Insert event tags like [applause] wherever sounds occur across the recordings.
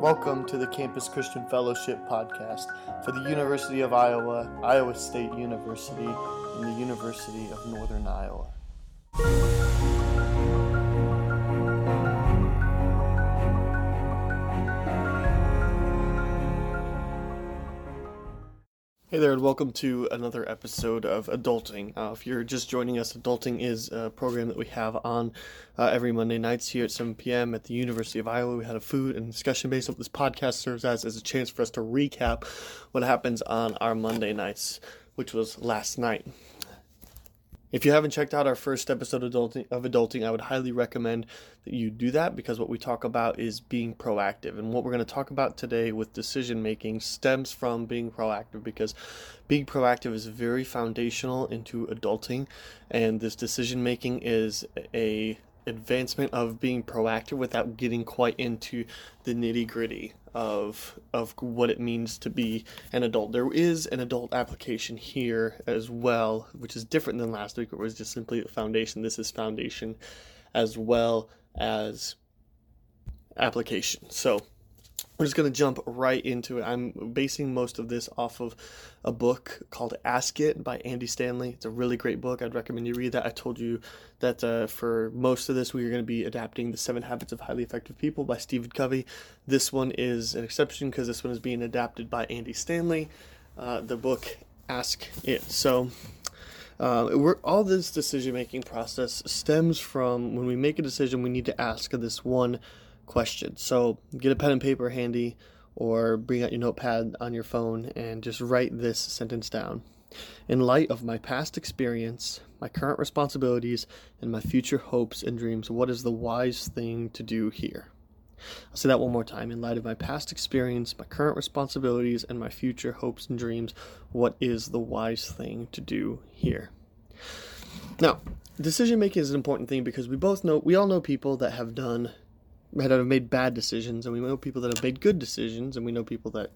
Welcome to the Campus Christian Fellowship podcast for the University of Iowa, Iowa State University, and the University of Northern Iowa. Hey there, and welcome to another episode of Adulting. Uh, if you're just joining us, Adulting is a program that we have on uh, every Monday nights here at 7 p.m. at the University of Iowa. We had a food and discussion base. What this podcast serves as is a chance for us to recap what happens on our Monday nights, which was last night. If you haven't checked out our first episode of adulting, of adulting, I would highly recommend that you do that because what we talk about is being proactive. And what we're going to talk about today with decision making stems from being proactive because being proactive is very foundational into adulting. And this decision making is a advancement of being proactive without getting quite into the nitty gritty of of what it means to be an adult. There is an adult application here as well, which is different than last week. It was just simply a foundation. This is foundation as well as application. So we're just going to jump right into it. I'm basing most of this off of a book called Ask It by Andy Stanley. It's a really great book. I'd recommend you read that. I told you that uh, for most of this, we are going to be adapting The Seven Habits of Highly Effective People by Stephen Covey. This one is an exception because this one is being adapted by Andy Stanley. Uh, the book Ask It. So, uh, all this decision making process stems from when we make a decision, we need to ask this one question. So get a pen and paper handy or bring out your notepad on your phone and just write this sentence down. In light of my past experience, my current responsibilities, and my future hopes and dreams, what is the wise thing to do here? I'll say that one more time. In light of my past experience, my current responsibilities, and my future hopes and dreams, what is the wise thing to do here? Now, decision making is an important thing because we both know, we all know people that have done that have made bad decisions, and we know people that have made good decisions, and we know people that,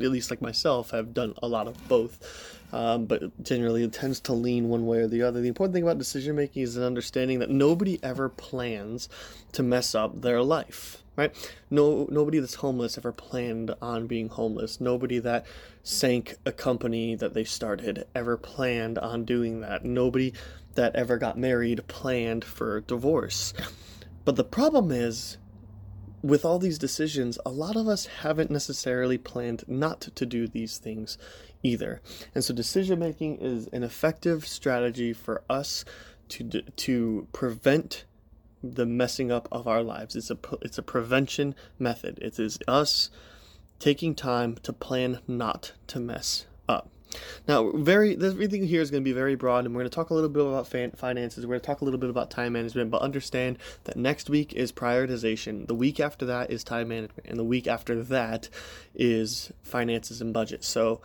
at least like myself, have done a lot of both. Um, but generally, it tends to lean one way or the other. The important thing about decision making is an understanding that nobody ever plans to mess up their life. Right? No, nobody that's homeless ever planned on being homeless. Nobody that sank a company that they started ever planned on doing that. Nobody that ever got married planned for divorce. But the problem is, with all these decisions, a lot of us haven't necessarily planned not to do these things either. And so decision making is an effective strategy for us to to prevent the messing up of our lives. It's a it's a prevention method. It is us taking time to plan not to mess. Now, very everything here is going to be very broad, and we're going to talk a little bit about fan, finances. We're going to talk a little bit about time management, but understand that next week is prioritization. The week after that is time management, and the week after that is finances and budget. So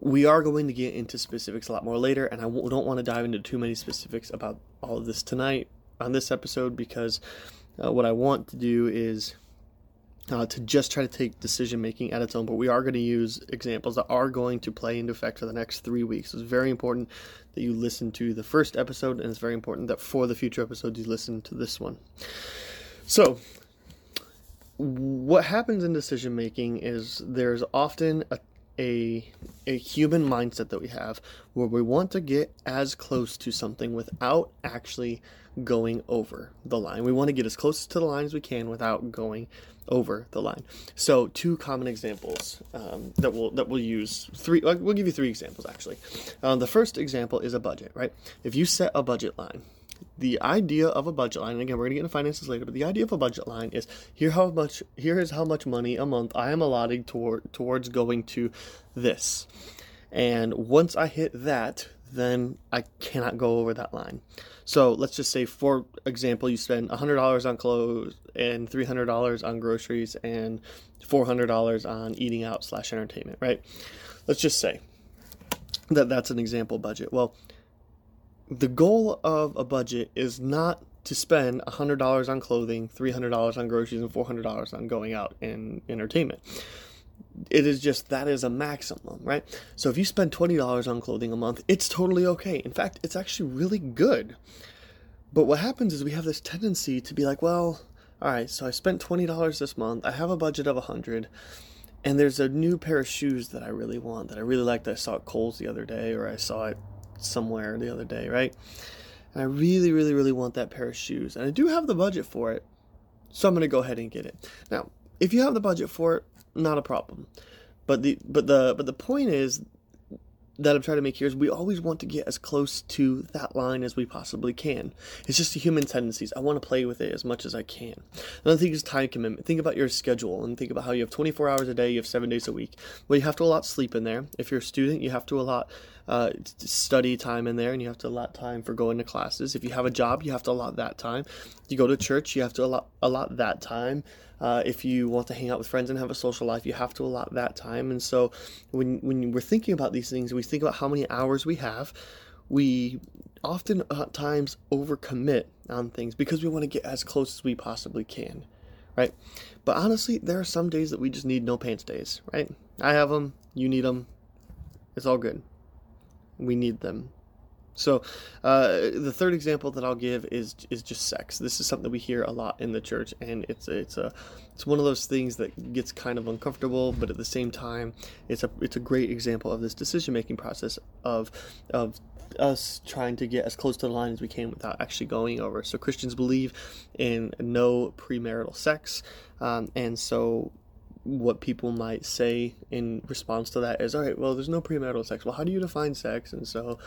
we are going to get into specifics a lot more later, and I w- don't want to dive into too many specifics about all of this tonight on this episode because uh, what I want to do is uh, to just try to take decision making at its own, but we are going to use examples that are going to play into effect for the next three weeks. It's very important that you listen to the first episode, and it's very important that for the future episodes, you listen to this one. So, what happens in decision making is there's often a a a human mindset that we have where we want to get as close to something without actually going over the line. We want to get as close to the line as we can without going over the line. So, two common examples um, that we'll that we'll use. Three. We'll give you three examples actually. Um, the first example is a budget. Right? If you set a budget line, the idea of a budget line. And again, we're gonna get into finances later, but the idea of a budget line is here how much here is how much money a month I am allotting toward towards going to this, and once I hit that, then I cannot go over that line. So let's just say, for example, you spend $100 on clothes and $300 on groceries and $400 on eating out slash entertainment, right? Let's just say that that's an example budget. Well, the goal of a budget is not to spend $100 on clothing, $300 on groceries, and $400 on going out and entertainment it is just that is a maximum, right? So if you spend $20 on clothing a month, it's totally okay. In fact, it's actually really good. But what happens is we have this tendency to be like, well, all right, so I spent $20 this month. I have a budget of 100 and there's a new pair of shoes that I really want that I really like that I saw at Kohl's the other day or I saw it somewhere the other day, right? And I really, really, really want that pair of shoes. And I do have the budget for it. So I'm going to go ahead and get it. Now, if you have the budget for it, not a problem. But the but the but the point is that I'm trying to make here is we always want to get as close to that line as we possibly can. It's just a human tendencies. I want to play with it as much as I can. Another thing is time commitment. Think about your schedule and think about how you have 24 hours a day, you have seven days a week. Well, you have to allot sleep in there. If you're a student, you have to allot uh, study time in there and you have to allot time for going to classes. If you have a job, you have to allot that time. You go to church, you have to allot, allot that time. Uh, if you want to hang out with friends and have a social life, you have to allot that time. And so, when when we're thinking about these things, we think about how many hours we have. We often at times overcommit on things because we want to get as close as we possibly can, right? But honestly, there are some days that we just need no pants days, right? I have them, you need them. It's all good. We need them. So, uh, the third example that I'll give is is just sex. This is something that we hear a lot in the church, and it's it's a it's one of those things that gets kind of uncomfortable, but at the same time, it's a it's a great example of this decision making process of of us trying to get as close to the line as we can without actually going over. So Christians believe in no premarital sex, um, and so what people might say in response to that is, all right, well, there's no premarital sex. Well, how do you define sex? And so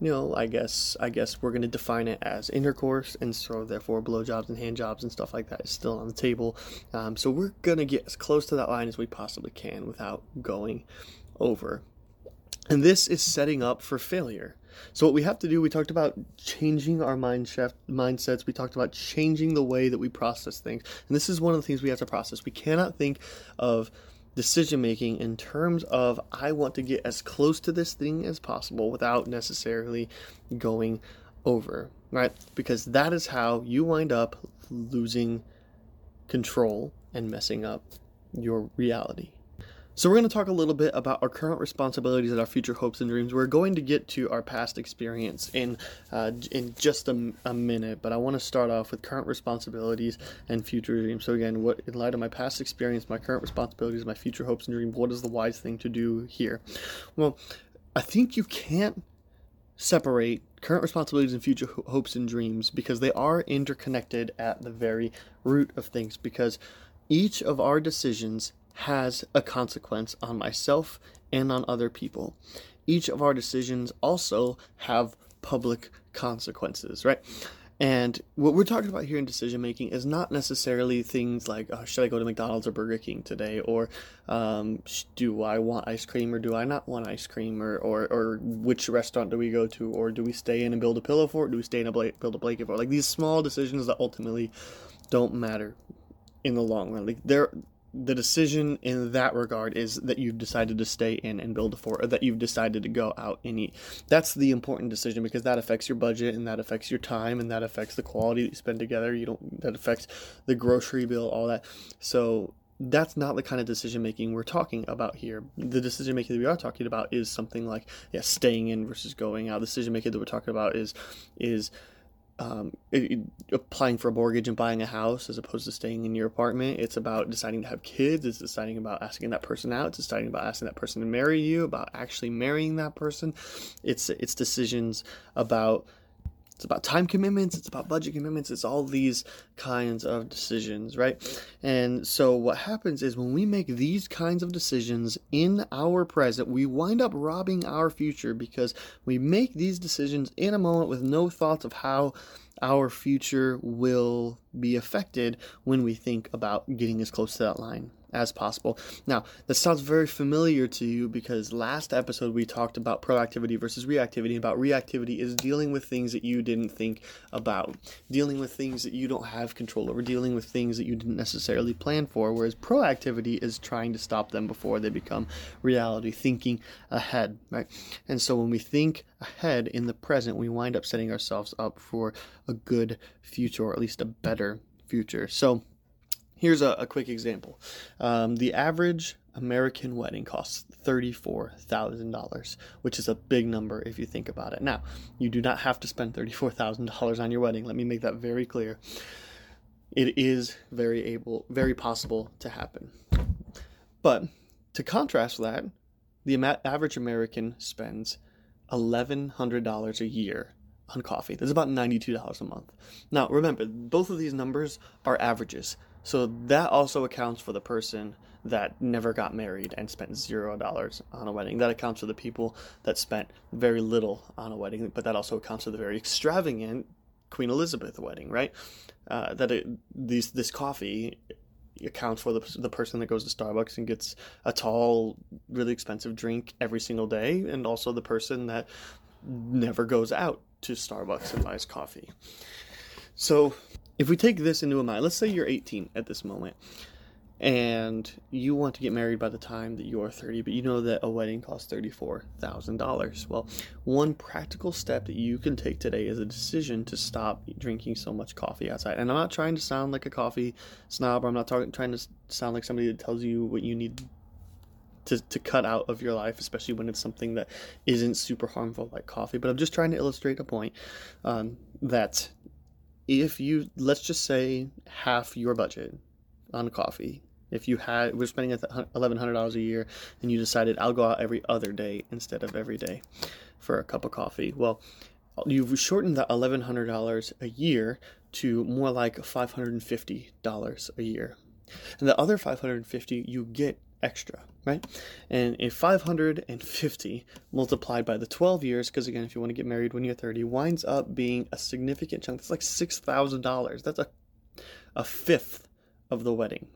you know, I guess I guess we're going to define it as intercourse, and so therefore blowjobs and handjobs and stuff like that is still on the table. Um, so we're going to get as close to that line as we possibly can without going over. And this is setting up for failure. So what we have to do, we talked about changing our mind shift, mindsets. We talked about changing the way that we process things, and this is one of the things we have to process. We cannot think of decision making in terms of I want to get as close to this thing as possible without necessarily going over, right? Because that is how you wind up losing control and messing up your reality. So, we're going to talk a little bit about our current responsibilities and our future hopes and dreams. We're going to get to our past experience in uh, in just a, a, minute, but I want to start off with current responsibilities and future dreams. So, again, what in light of my past experience, my current responsibilities, my future hopes and dreams, what is the wise thing to do here? Well, I think you can't separate current responsibilities and future hopes and dreams because they are interconnected at the very root of things because each of our decisions has a consequence on myself and on other people. Each of our decisions also have public consequences, right? And what we're talking about here in decision making is not necessarily things like, oh, should I go to McDonald's or Burger King today? Or um, do I want ice cream or do I not want ice cream? Or, or, or which restaurant do we go to? Or do we stay in and build a pillow fort? Or do we stay in and bla- build a blanket fort? Like these small decisions that ultimately don't matter in the long run. Like they're the decision in that regard is that you've decided to stay in and build a fort, or that you've decided to go out and eat. That's the important decision because that affects your budget and that affects your time and that affects the quality that you spend together. You don't that affects the grocery bill, all that. So that's not the kind of decision making we're talking about here. The decision making that we are talking about is something like yeah, staying in versus going out. The decision making that we're talking about is is um, it, applying for a mortgage and buying a house as opposed to staying in your apartment. It's about deciding to have kids. It's deciding about asking that person out. It's deciding about asking that person to marry you. About actually marrying that person. It's it's decisions about it's about time commitments, it's about budget commitments, it's all these kinds of decisions, right? And so what happens is when we make these kinds of decisions in our present, we wind up robbing our future because we make these decisions in a moment with no thoughts of how our future will be affected when we think about getting as close to that line as possible. Now, that sounds very familiar to you because last episode we talked about proactivity versus reactivity. And about reactivity is dealing with things that you didn't think about, dealing with things that you don't have control over, dealing with things that you didn't necessarily plan for, whereas proactivity is trying to stop them before they become reality, thinking ahead, right? And so when we think ahead in the present, we wind up setting ourselves up for a good future or at least a better future. So, Here's a, a quick example. Um, the average American wedding costs $34,000, which is a big number if you think about it. Now, you do not have to spend $34,000 on your wedding. Let me make that very clear. it is very able, very possible to happen. But to contrast that, the average American spends $1,100 a year on coffee. That's about $92 a month. Now, remember, both of these numbers are averages. So that also accounts for the person that never got married and spent zero dollars on a wedding. That accounts for the people that spent very little on a wedding, but that also accounts for the very extravagant Queen Elizabeth wedding, right? Uh, that it, these this coffee accounts for the, the person that goes to Starbucks and gets a tall, really expensive drink every single day, and also the person that never goes out to Starbucks and buys coffee. So, if we take this into a mind, let's say you're 18 at this moment and you want to get married by the time that you're 30, but you know that a wedding costs $34,000. Well, one practical step that you can take today is a decision to stop drinking so much coffee outside. And I'm not trying to sound like a coffee snob, or I'm not talking, trying to sound like somebody that tells you what you need to, to cut out of your life, especially when it's something that isn't super harmful like coffee. But I'm just trying to illustrate a point um, that if you, let's just say, half your budget on coffee if you had, we're spending eleven hundred dollars a year, and you decided I'll go out every other day instead of every day for a cup of coffee. Well, you've shortened that eleven hundred dollars a year to more like five hundred and fifty dollars a year, and the other five hundred and fifty you get extra, right? And if 550 multiplied by the 12 years, because again, if you want to get married when you're 30, winds up being a significant chunk. That's like $6,000. That's a, a fifth of the wedding,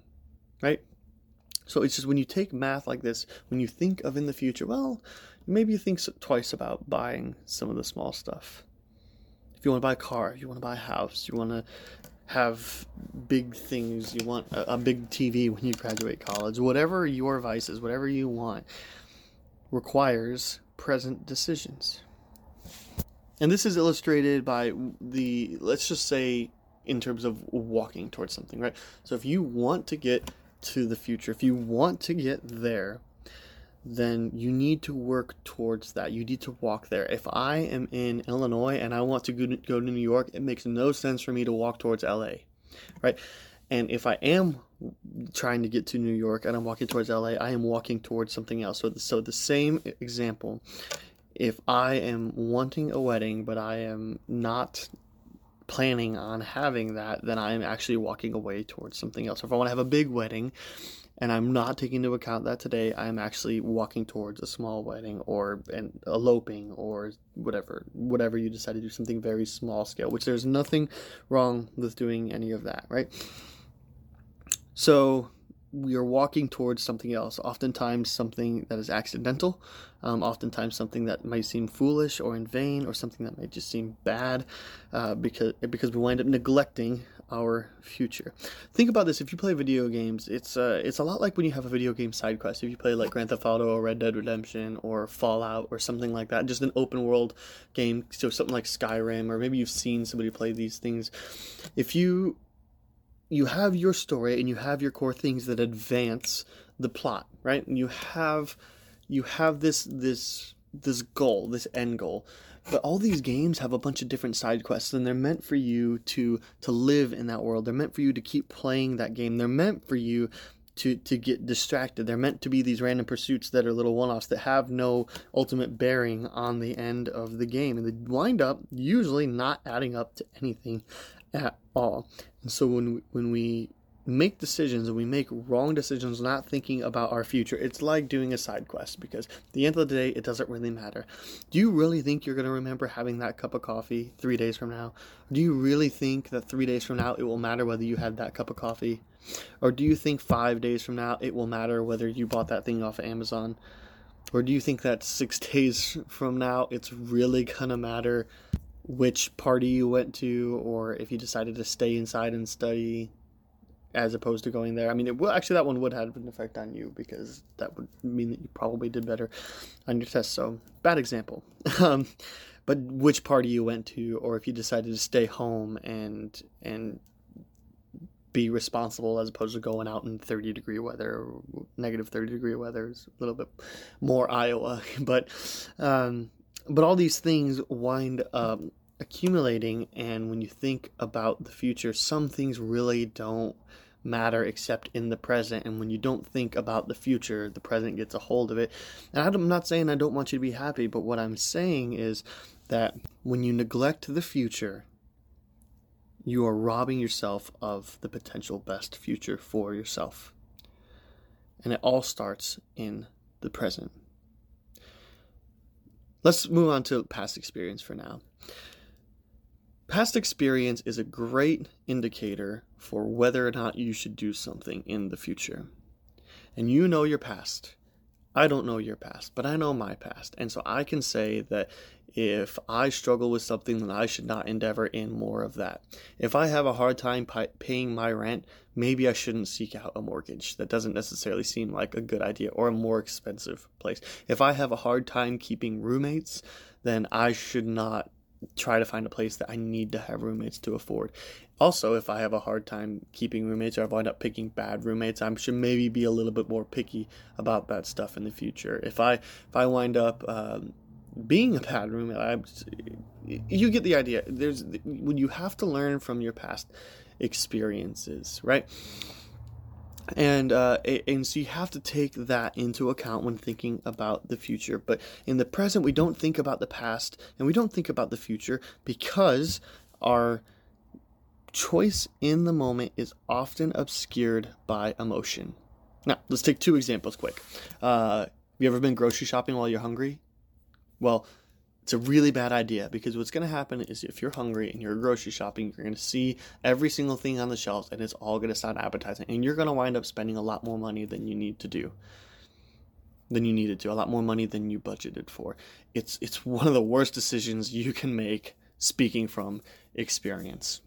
right? So it's just when you take math like this, when you think of in the future, well, maybe you think twice about buying some of the small stuff. If you want to buy a car, if you want to buy a house, you want to have big things, you want a, a big TV when you graduate college, whatever your vices, whatever you want, requires present decisions. And this is illustrated by the, let's just say, in terms of walking towards something, right? So if you want to get to the future, if you want to get there, then you need to work towards that. You need to walk there. If I am in Illinois and I want to go to, New York, it makes no sense for me to walk towards LA, right? And if I am trying to get to New York and I'm walking towards LA, I am walking towards something else. So, so the same example, if I am wanting a wedding, but I am not planning on having that, then I'm actually walking away towards something else. If I want to have a big wedding and I'm not taking into account that today, I'm actually walking towards a small wedding or an eloping or whatever, whatever you decide to do, something very small scale, which there's nothing wrong with doing any of that, right? So we are walking towards something else, oftentimes something that is accidental, um, oftentimes something that might seem foolish or in vain, or something that might just seem bad uh, because, because we wind up neglecting our future. Think about this: if you play video games, it's uh, it's a lot like when you have a video game side quest. If you play like Grand Theft Auto or Red Dead Redemption or Fallout or something like that, just an open world game, so something like Skyrim, or maybe you've seen somebody play these things. If you you have your story and you have your core things that advance the plot, right? And you have you have this this this goal, this end goal. But all these games have a bunch of different side quests and they're meant for you to to live in that world. They're meant for you to keep playing that game. They're meant for you to to get distracted. They're meant to be these random pursuits that are little one-offs that have no ultimate bearing on the end of the game and they wind up usually not adding up to anything at all. And so when when we make decisions and we make wrong decisions not thinking about our future it's like doing a side quest because at the end of the day it doesn't really matter. Do you really think you're going to remember having that cup of coffee three days from now? Do you really think that three days from now it will matter whether you had that cup of coffee? Or do you think five days from now it will matter whether you bought that thing off of amazon? Or do you think that six [laughs] days from now it's really to matter which party you went to or if you decided to stay inside and study as opposed to going there. I mean, it, well, actually, that one would have an effect on you because that would mean that you probably did better on your test. So, bad example. [laughs] um, but which party you went to, or if you decided to stay home and and be responsible as opposed to going out in 30 degree weather, negative 30 degree weather is a little bit more Iowa. [laughs] But um, but all these things wind up accumulating, and when you think about the future, some things really don't matter except in the present. And when you don't think about the future, the present gets a hold of it. And I'm not saying I don't want you to be happy, but what I'm saying is that when you neglect the future, you are robbing yourself of the potential best future for yourself. And it all starts in the present. Let's move on to past experience for now. Past experience is a great indicator for whether or not you should do something in the future. And you know your past. I don't know your past, but I know my past. And so I can say that if I struggle with something, then I should not endeavor in more of that. If I have a hard time paying my rent, maybe I shouldn't seek out a mortgage. That doesn't necessarily seem like a good idea or a more expensive place. If I have a hard time keeping roommates, then I should not try to find a place that I need to have roommates to afford. Also, if I have a hard time keeping roommates or I wind up picking bad roommates, I should maybe be a little bit more picky about that stuff in the future. If I if I wind up um, being a bad roommate, I, you get the idea. There's when you have to learn from your past experiences, right? and uh, and so you have to take that into account when thinking about the future. But in the present, we don't think about the past and we don't think about the future because our choice in the moment is often obscured by emotion. Now, let's take two examples quick. Uh, you ever been grocery shopping while you're hungry? Well, it's a really bad idea because what's going to happen is if you're hungry and you're grocery shopping, you're going to see every single thing on the shelves and it's all going to sound appetizing. And you're going to wind up spending a lot more money than you need to do. Than you needed to, a lot more money than you budgeted for. It's it's one of the worst decisions you can make speaking from experience.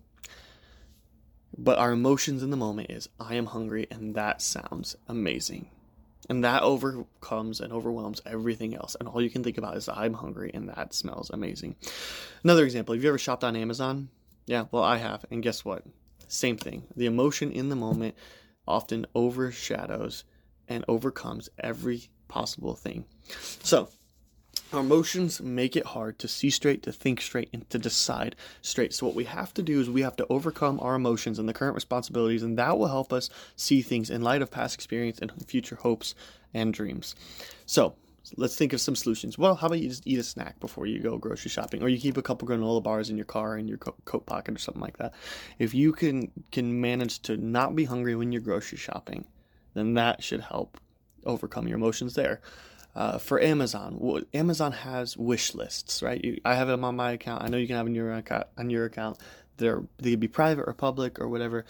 But our emotions in the moment is I am hungry and that sounds amazing. And that overcomes and overwhelms everything else. And all you can think about is I'm hungry and that smells amazing. Another example, have you ever shopped on Amazon? Yeah, well, I have. And guess what? Same thing. The emotion in the moment often overshadows and overcomes every possible thing. So, our emotions make it hard to see straight, to think straight, and to decide straight. So, what we have to do is we have to overcome our emotions and the current responsibilities, and that will help us see things in light of past experience and future hopes and dreams. So, let's think of some solutions. Well, how about you just eat a snack before you go grocery shopping, or you keep a couple granola bars in your car in your coat pocket or something like that. If you can can manage to not be hungry when you're grocery shopping, then that should help overcome your emotions there uh, for Amazon. Amazon has wish lists, right? You, I have them on my account. I know you can have on your account. On your account, they're they could be private or public or whatever.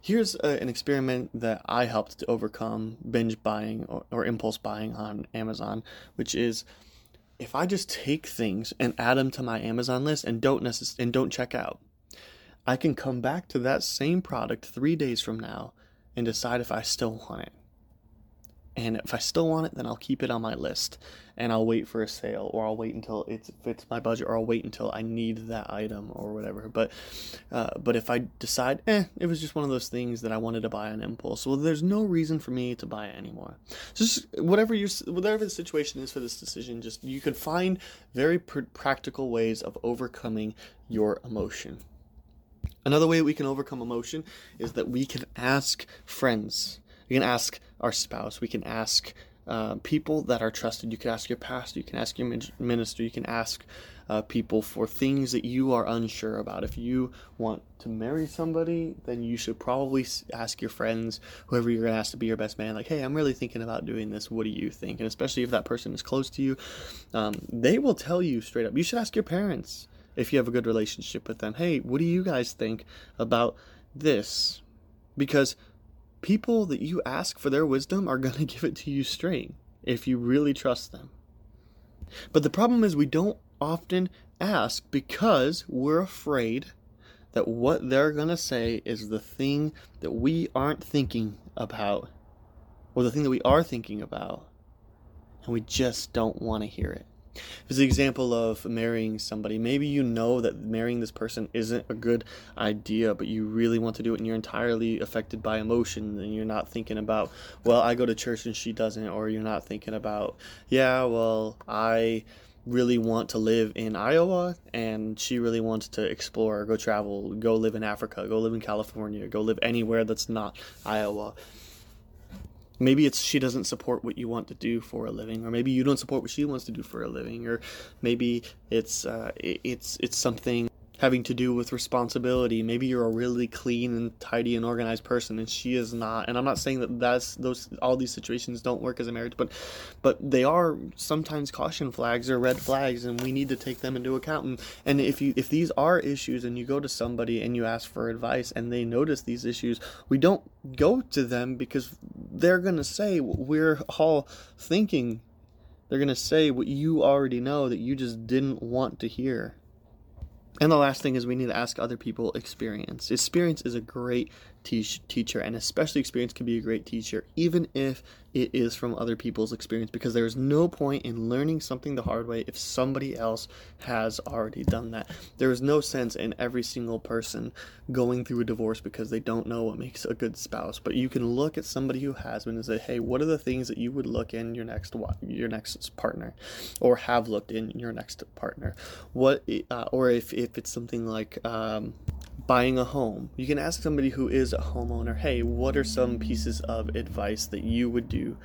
Here's a, an experiment that I helped to overcome binge buying or, or impulse buying on Amazon, which is if I just take things and add them to my Amazon list and don't necess- and don't check out, I can come back to that same product three days from now and decide if I still want it. And if I still want it, then I'll keep it on my list and I'll wait for a sale or I'll wait until it fits my budget or I'll wait until I need that item or whatever. But uh, but if I decide, eh, it was just one of those things that I wanted to buy on impulse, well, there's no reason for me to buy it anymore. So just whatever your whatever the situation is for this decision, just you could find very pr- practical ways of overcoming your emotion. Another way we can overcome emotion is that we can ask friends we can ask our spouse. We can ask uh, people that are trusted. You can ask your pastor. You can ask your minister. You can ask uh, people for things that you are unsure about. If you want to marry somebody, then you should probably ask your friends, whoever you're going to ask to be your best man, like, hey, I'm really thinking about doing this. What do you think? And especially if that person is close to you, um, they will tell you straight up. You should ask your parents if you have a good relationship with them. Hey, what do you guys think about this? Because people that you ask for their wisdom are [laughs] going to give it to you straight if you really trust them. But the problem is, we don't often ask because we're afraid that what they're going to say is the thing that we aren't thinking about, or the thing that we are thinking about, and we just don't want to hear it. It's an example of marrying somebody. Maybe you know that marrying this person isn't a good idea, but you really want to do it and you're entirely affected by emotion and you're not thinking about, well, I go to church and she doesn't, or you're not thinking about, yeah, well, I really want to live in Iowa and she really wants to explore, go travel, go live in Africa, go live in California, go live anywhere that's not Iowa. Maybe it's she doesn't support what you want to do for a living, or maybe you don't support what she wants to do for a living, or maybe it's uh, it's it's something having to do with responsibility. Maybe you're a really clean and tidy and organized person, and she is not. And I'm not saying that that's those all these situations don't work as a marriage, but but they are sometimes caution flags or red flags, and we need to take them into account. And, and if you if these are issues, and you go to somebody and you ask for advice, and they notice these issues, we don't go to them because they're gonna say what we're all thinking. They're gonna say what you already know that you just didn't want to hear. And the last thing is we need to ask other people experience. Experience is a great teach, teacher, and especially experience can be a great teacher, even if it is from other people's experience, because there is no point in learning something the hard way if somebody else has already done that. There is no sense in every single person going through a divorce because they don't know what makes a good spouse. But you can look at somebody who has been and say, "Hey, what are the things that you would look in your next your next partner, or have looked in your next partner? What, uh, or if if it's something like." Um, buying a home. You can ask somebody who is a homeowner, hey, what are some pieces of advice that you would do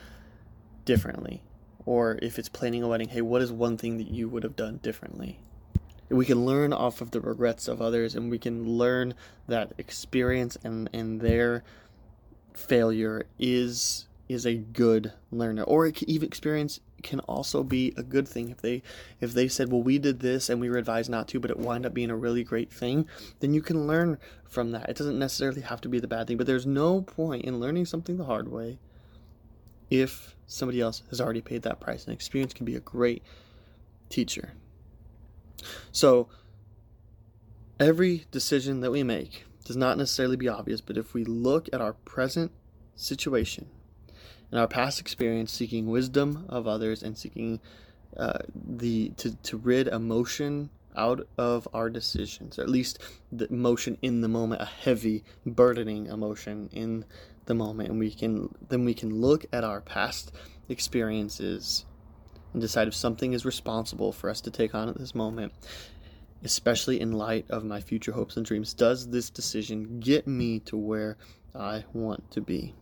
differently? Or if it's planning a wedding, hey, what is one thing that you would have done differently? We can learn off of the regrets of others and we can learn that experience and, and their failure is is a good learner. Or even experience can also be a good thing. If they if they said well we did this and we were advised not to but it wound up being a really great thing then you can learn from that. It doesn't necessarily have to be the bad thing but there's no point in learning something the hard way if somebody else has already paid that price. And experience can be a great teacher. So every decision that we make does not necessarily be obvious but if we look at our present situation in our past experience seeking wisdom of others and seeking uh, the to, to rid emotion out of our decisions or at least the emotion in the moment a heavy burdening emotion in the moment. And we can then we can look at our past experiences and decide if something is responsible for us to take on at this moment especially in light of my future hopes and dreams. Does this decision get me to where i want to be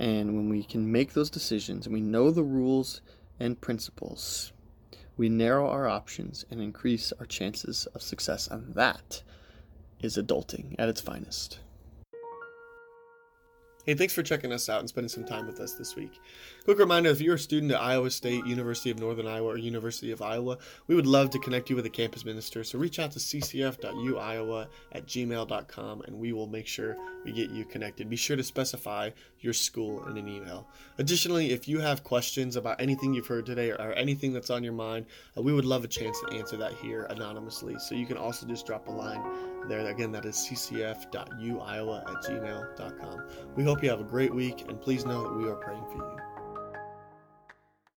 and when we can make those decisions and we know the rules and principles, we narrow our options and increase our chances of success. And that is adulting at its finest. Hey, thanks for checking us out and spending some time with us this week. Quick reminder if you're a student at Iowa State, University of Northern Iowa, or University of Iowa, we would love to connect you with a campus minister. So reach out to ccf.uiowa at gmail.com and we will make sure we get you connected. Be sure to specify your school in an email. Additionally, if you have questions about anything you've heard today or anything that's on your mind, uh, we would love a chance to answer that here anonymously. So you can also just drop a line there. Again, that is ccf.uiowa at gmail.com. We hope you have a great week, and please know that we are praying for you.